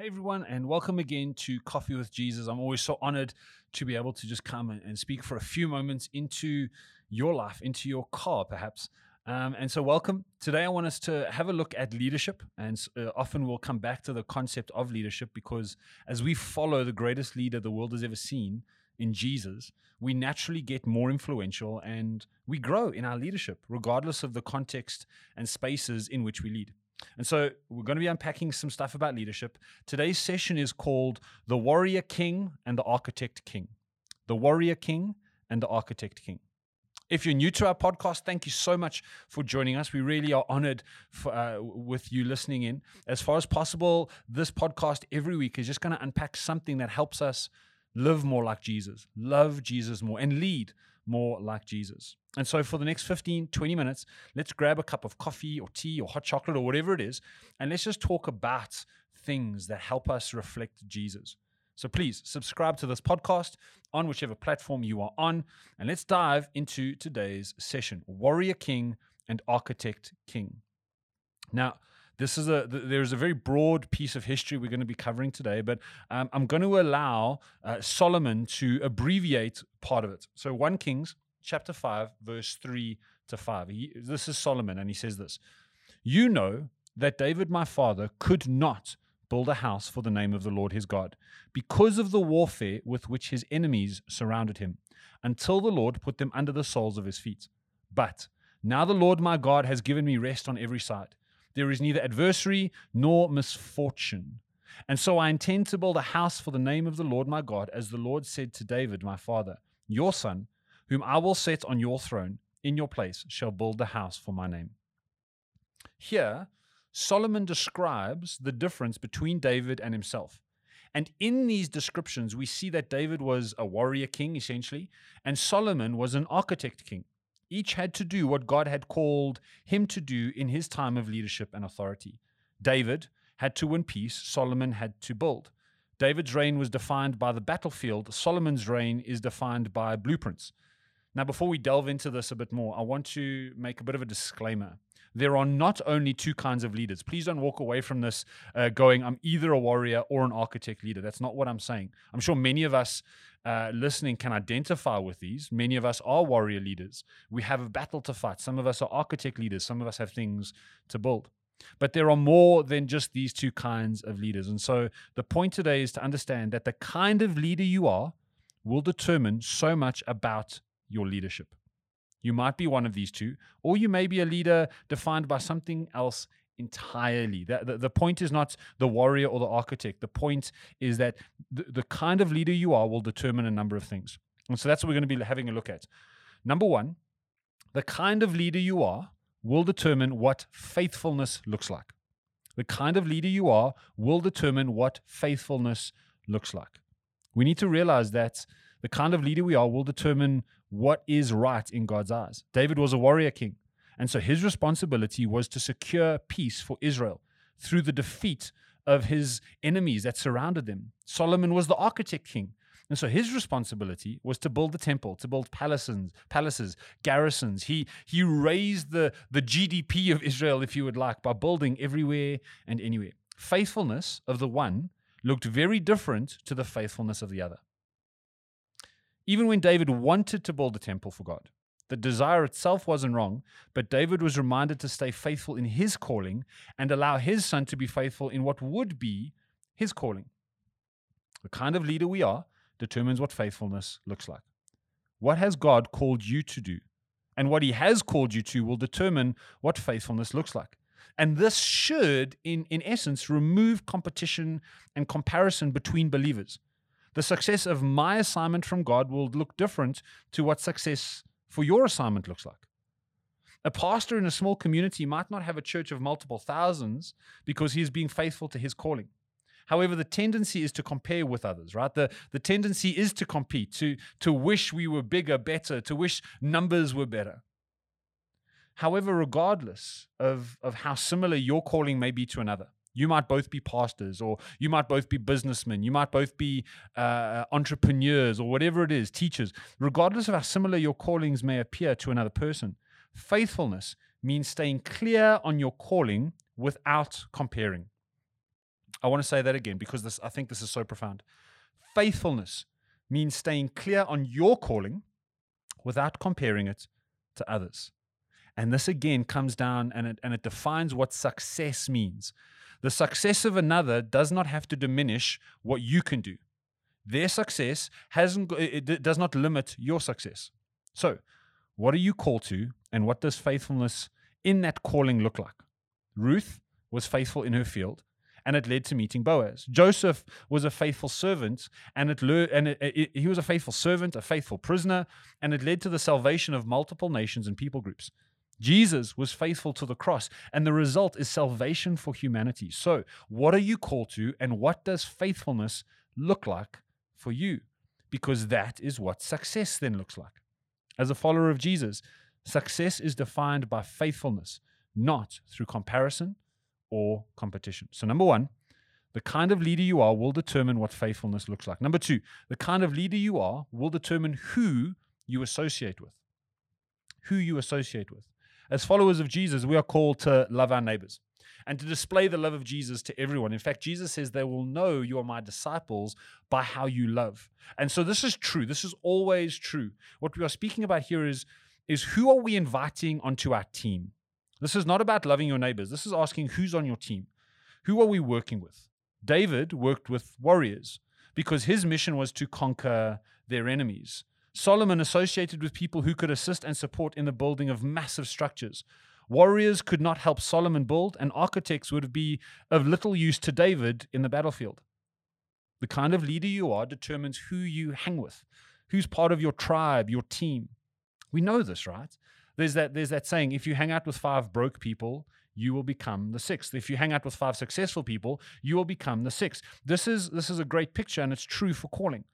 Hey everyone, and welcome again to Coffee with Jesus. I'm always so honored to be able to just come and speak for a few moments into your life, into your car, perhaps. Um, and so, welcome. Today, I want us to have a look at leadership. And uh, often we'll come back to the concept of leadership because as we follow the greatest leader the world has ever seen in Jesus, we naturally get more influential and we grow in our leadership, regardless of the context and spaces in which we lead. And so we're going to be unpacking some stuff about leadership. Today's session is called The Warrior King and the Architect King. The Warrior King and the Architect King. If you're new to our podcast, thank you so much for joining us. We really are honored for, uh, with you listening in. As far as possible, this podcast every week is just going to unpack something that helps us live more like Jesus, love Jesus more, and lead more like Jesus. And so, for the next 15, 20 minutes, let's grab a cup of coffee or tea or hot chocolate or whatever it is, and let's just talk about things that help us reflect Jesus. So, please subscribe to this podcast on whichever platform you are on, and let's dive into today's session Warrior King and Architect King. Now, this is a there's a very broad piece of history we're going to be covering today, but um, I'm going to allow uh, Solomon to abbreviate part of it. So 1 Kings chapter 5 verse 3 to 5. He, this is Solomon and he says this. You know that David my father could not build a house for the name of the Lord his God because of the warfare with which his enemies surrounded him until the Lord put them under the soles of his feet. But now the Lord my God has given me rest on every side. There is neither adversary nor misfortune. And so I intend to build a house for the name of the Lord my God, as the Lord said to David, my father, Your son, whom I will set on your throne in your place, shall build the house for my name. Here, Solomon describes the difference between David and himself. And in these descriptions, we see that David was a warrior king, essentially, and Solomon was an architect king. Each had to do what God had called him to do in his time of leadership and authority. David had to win peace, Solomon had to build. David's reign was defined by the battlefield, Solomon's reign is defined by blueprints. Now, before we delve into this a bit more, I want to make a bit of a disclaimer. There are not only two kinds of leaders. Please don't walk away from this uh, going, I'm either a warrior or an architect leader. That's not what I'm saying. I'm sure many of us uh, listening can identify with these. Many of us are warrior leaders. We have a battle to fight. Some of us are architect leaders. Some of us have things to build. But there are more than just these two kinds of leaders. And so the point today is to understand that the kind of leader you are will determine so much about your leadership. You might be one of these two, or you may be a leader defined by something else entirely. The, the, the, point is not the warrior or the architect. The point is that the, the kind of leader you are will determine a number of things. And so that's what we're going to be having a look at. Number one, the kind of leader you are will determine what faithfulness looks like. The kind of leader you are will determine what faithfulness looks like. We need to realize that the kind of leader we are will determine what is right in God's eyes. David was a warrior king. And so his responsibility was to secure peace for Israel through the defeat of his enemies that surrounded them. Solomon was the architect king. And so his responsibility was to build the temple, to build palaces, palaces, garrisons. He he raised the, the GDP of Israel, if you would like, by building everywhere and anywhere. Faithfulness of the one looked very different to the faithfulness of the other. Even when David wanted to build a temple for God, the desire itself wasn't wrong, but David was reminded to stay faithful in his calling and allow his son to be faithful in what would be his calling. The kind of leader we are determines what faithfulness looks like. What has God called you to do? And what he has called you to will determine what faithfulness looks like. And this should, in, in essence, remove competition and comparison between believers. The success of my assignment from God will look different to what success for your assignment looks like. A pastor in a small community might not have a church of multiple thousands because he is being faithful to his calling. However, the tendency is to compare with others, right? The, the tendency is to compete, to, to wish we were bigger, better, to wish numbers were better. However, regardless of, of how similar your calling may be to another, you might both be pastors, or you might both be businessmen, you might both be uh, entrepreneurs, or whatever it is, teachers. Regardless of how similar your callings may appear to another person, faithfulness means staying clear on your calling without comparing. I want to say that again because this, I think this is so profound. Faithfulness means staying clear on your calling without comparing it to others. And this again comes down and it, and it defines what success means. The success of another does not have to diminish what you can do. Their success hasn't it does not limit your success. So, what are you called to and what does faithfulness in that calling look like? Ruth was faithful in her field and it led to meeting Boaz. Joseph was a faithful servant, and it le- and it, it, he was a faithful servant, a faithful prisoner, and it led to the salvation of multiple nations and people groups. Jesus was faithful to the cross, and the result is salvation for humanity. So, what are you called to, and what does faithfulness look like for you? Because that is what success then looks like. As a follower of Jesus, success is defined by faithfulness, not through comparison or competition. So, number one, the kind of leader you are will determine what faithfulness looks like. Number two, the kind of leader you are will determine who you associate with. Who you associate with. As followers of Jesus, we are called to love our neighbors and to display the love of Jesus to everyone. In fact, Jesus says they will know you are my disciples by how you love. And so this is true. This is always true. What we are speaking about here is, is who are we inviting onto our team? This is not about loving your neighbors. This is asking who's on your team. Who are we working with? David worked with warriors because his mission was to conquer their enemies. Solomon associated with people who could assist and support in the building of massive structures. Warriors could not help Solomon build, and architects would be of little use to David in the battlefield. The kind of leader you are determines who you hang with, who's part of your tribe, your team. We know this, right? There's that, there's that saying if you hang out with five broke people, you will become the sixth. If you hang out with five successful people, you will become the sixth. This is, this is a great picture, and it's true for calling.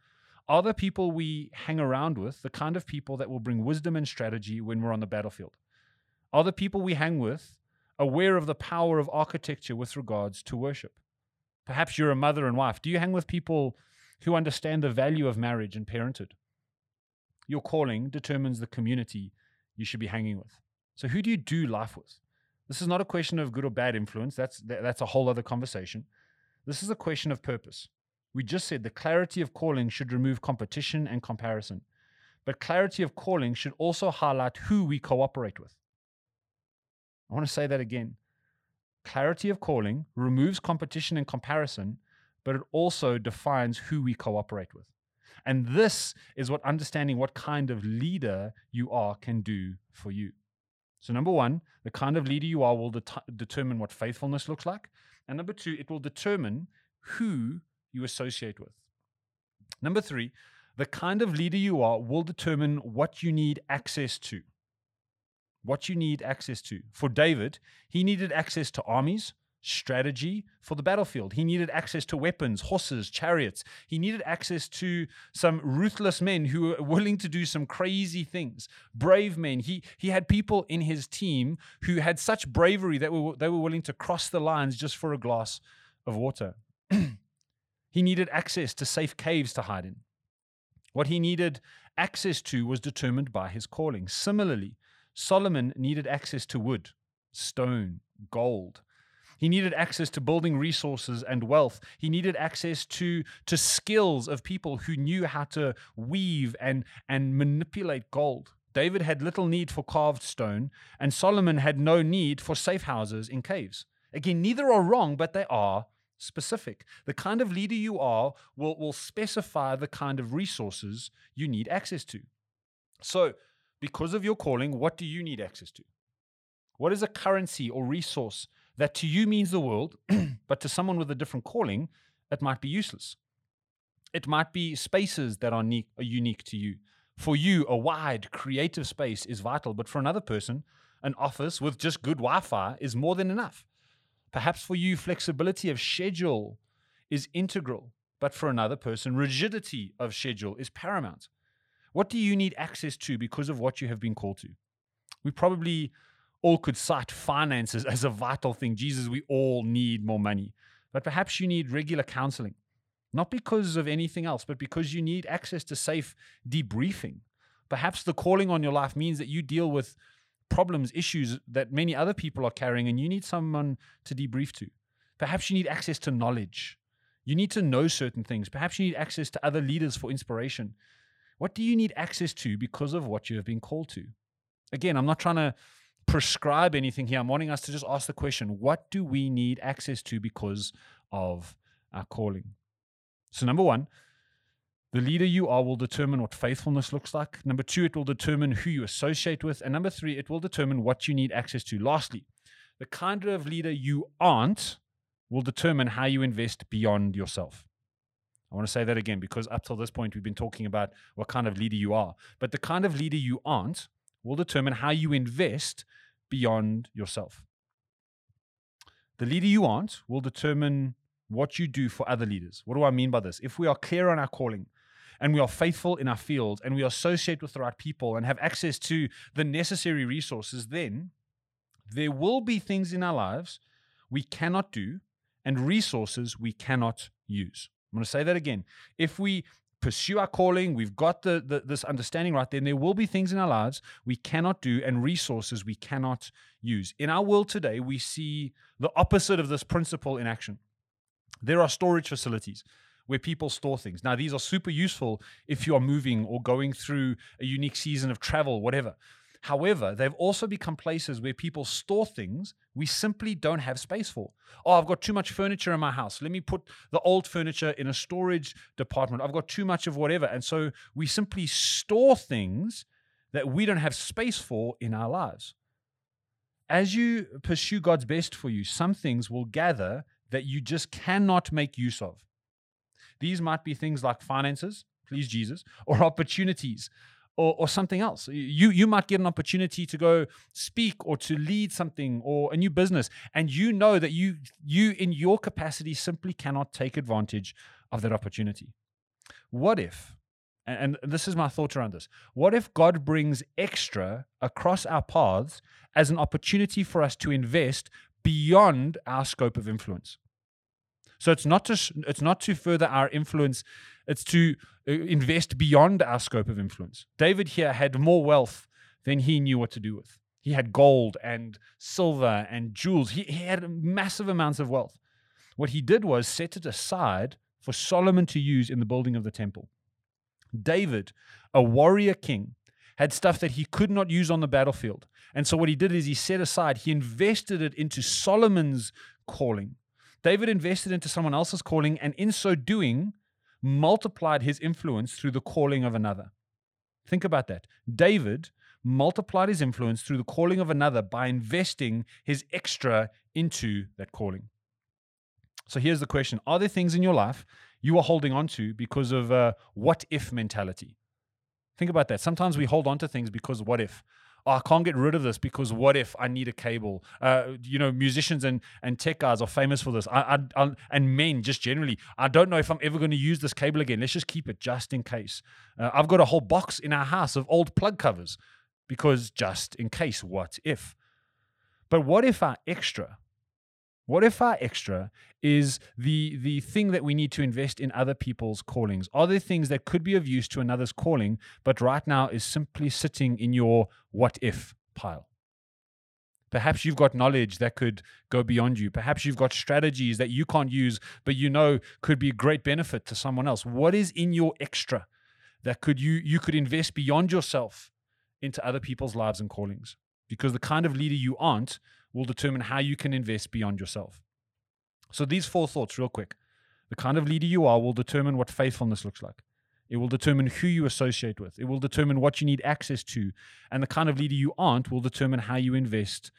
Are the people we hang around with the kind of people that will bring wisdom and strategy when we're on the battlefield? Are the people we hang with aware of the power of architecture with regards to worship? Perhaps you're a mother and wife. Do you hang with people who understand the value of marriage and parenthood? Your calling determines the community you should be hanging with. So, who do you do life with? This is not a question of good or bad influence. That's, that's a whole other conversation. This is a question of purpose. We just said the clarity of calling should remove competition and comparison. But clarity of calling should also highlight who we cooperate with. I want to say that again. Clarity of calling removes competition and comparison, but it also defines who we cooperate with. And this is what understanding what kind of leader you are can do for you. So, number one, the kind of leader you are will det- determine what faithfulness looks like. And number two, it will determine who you associate with. Number three, the kind of leader you are will determine what you need access to. What you need access to. For David, he needed access to armies, strategy for the battlefield. He needed access to weapons, horses, chariots. He needed access to some ruthless men who were willing to do some crazy things, brave men. He, he had people in his team who had such bravery that were, they were willing to cross the lines just for a glass of water. He needed access to safe caves to hide in. What he needed access to was determined by his calling. Similarly, Solomon needed access to wood, stone, gold. He needed access to building resources and wealth. He needed access to, to skills of people who knew how to weave and, and manipulate gold. David had little need for carved stone, and Solomon had no need for safe houses in caves. Again, neither are wrong, but they are specific. The kind of leader you are will, will specify the kind of resources you need access to. So, because of your calling, what do you need access to? What is a currency or resource that to you means the world, but to someone with a different calling, it might be useless? It might be spaces that are, are unique to you. For you, a wide, creative space is vital, but for another person, an office with just good Wi Fi is more than enough. Perhaps for you, flexibility of schedule is integral, but for another person, rigidity of schedule is paramount. What do you need access to because of what you have been called to? We probably all could cite finances as a vital thing. Jesus, we all need more money. But perhaps you need regular counseling, not because of anything else, but because you need access to safe debriefing. Perhaps the calling on your life means that you deal with problems, issues that many other people are carrying, and you need someone to debrief to. Perhaps you need access to knowledge. You need to know certain things. Perhaps you need access to other leaders for inspiration. What do you need access to because of what you have been called to? Again, I'm not trying to prescribe anything here. I'm wanting us to just ask the question what do we need access to because of our calling? So, number one, the leader you are will determine what faithfulness looks like. Number two, it will determine who you associate with. And number three, it will determine what you need access to. Lastly, the kind of leader you aren't will determine how you invest beyond yourself. I want to say that again because up till this point, we've been talking about what kind of leader you are. But the kind of leader you aren't will determine how you invest beyond yourself. The leader you aren't will determine what you do for other leaders. What do I mean by this? If we are clear on our calling, and we are faithful in our field and we associate with the right people and have access to the necessary resources, then there will be things in our lives we cannot do and resources we cannot use. I'm going to say that again. If we pursue our calling, we've got the, the, this understanding right, then there will be things in our lives we cannot do and resources we cannot use. In our world today, we see the opposite of this principle in action. There are storage facilities where people store things. Now, these are super useful if you are moving or going through a unique season of travel, whatever. However, they've also become places where people store things we simply don't have space for. Oh, I've got too much furniture in my house. Let me put the old furniture in a storage department. I've got too much of whatever. And so we simply store things that we don't have space for in our lives. As you pursue God's best for you, some things will gather that you just cannot make use of. These might be things like finances, please Jesus, or opportunities. Or, or something else. You you might get an opportunity to go speak or to lead something or a new business, and you know that you you in your capacity simply cannot take advantage of that opportunity. What if, and, and this is my thought around this, what if God brings extra across our paths as an opportunity for us to invest beyond our scope of influence? So it's not to sh- it's not to further our influence. It's to uh, invest beyond our scope of influence. David here had more wealth than he knew what to do with. He had gold and silver and jewels. He, he had massive amounts of wealth. What he did was set it aside for Solomon to use in the building of the temple. David, a warrior king, had stuff that he could not use on the battlefield. And so what he did is he set aside, he invested it into Solomon's calling. David invested into someone else's calling and in so doing multiplied his influence through the calling of another. Think about that. David multiplied his influence through the calling of another by investing his extra into that calling. So here's the question Are there things in your life you are holding on to because of a what if mentality? Think about that. Sometimes we hold on to things because what if? Oh, I can't get rid of this because what if I need a cable? Uh, you know, musicians and, and tech guys are famous for this. I, I, I, and men just generally, I don't know if I'm ever going to use this cable again. Let's just keep it just in case. Uh, I've got a whole box in our house of old plug covers because just in case, what if? But what if our extra what if our extra is the the thing that we need to invest in other people's callings? Are there things that could be of use to another's calling, but right now is simply sitting in your what if pile? Perhaps you've got knowledge that could go beyond you. Perhaps you've got strategies that you can't use, but you know could be a great benefit to someone else. What is in your extra that could you you could invest beyond yourself into other people's lives and callings? Because the kind of leader you aren't will determine how you can invest beyond yourself. So, these four thoughts, real quick. The kind of leader you are will determine what faithfulness looks like. It will determine who you associate with. It will determine what you need access to. And the kind of leader you aren't will determine how you invest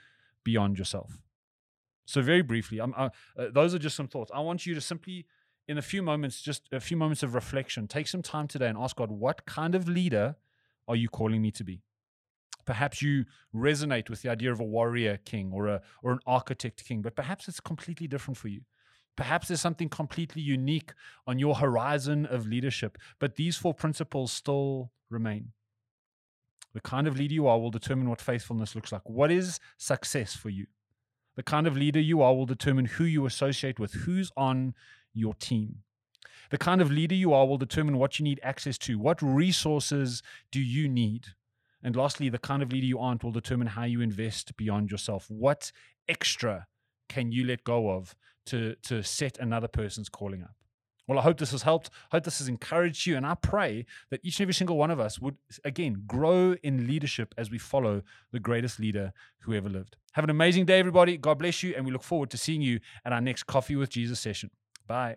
beyond yourself. So, very briefly, uh, uh, those are just some thoughts. I want you to simply, in a few moments, just a few moments of reflection, take some time today and ask God, what kind of leader are you calling me to be? Perhaps you resonate with the idea of a warrior king or a or an architect king, but perhaps it's completely different for you. Perhaps there's something completely unique on your horizon of leadership, but these four principles still remain. The kind of leader you are will determine what faithfulness looks like. What is success for you? The kind of leader you are will determine who you associate with, who's on your team. The kind of leader you are will determine what you need access to. What resources do you need? And lastly, the kind of leader you aren't will determine how you invest beyond yourself. What extra can you let go of to to set another person's calling up. Well, I hope this has helped. I hope this has encouraged you. And I pray that each and every single one of us would, again, grow in leadership as we follow the greatest leader who ever lived. Have an amazing day, everybody. God bless you. And we look forward to seeing you at our next Coffee with Jesus session. Bye.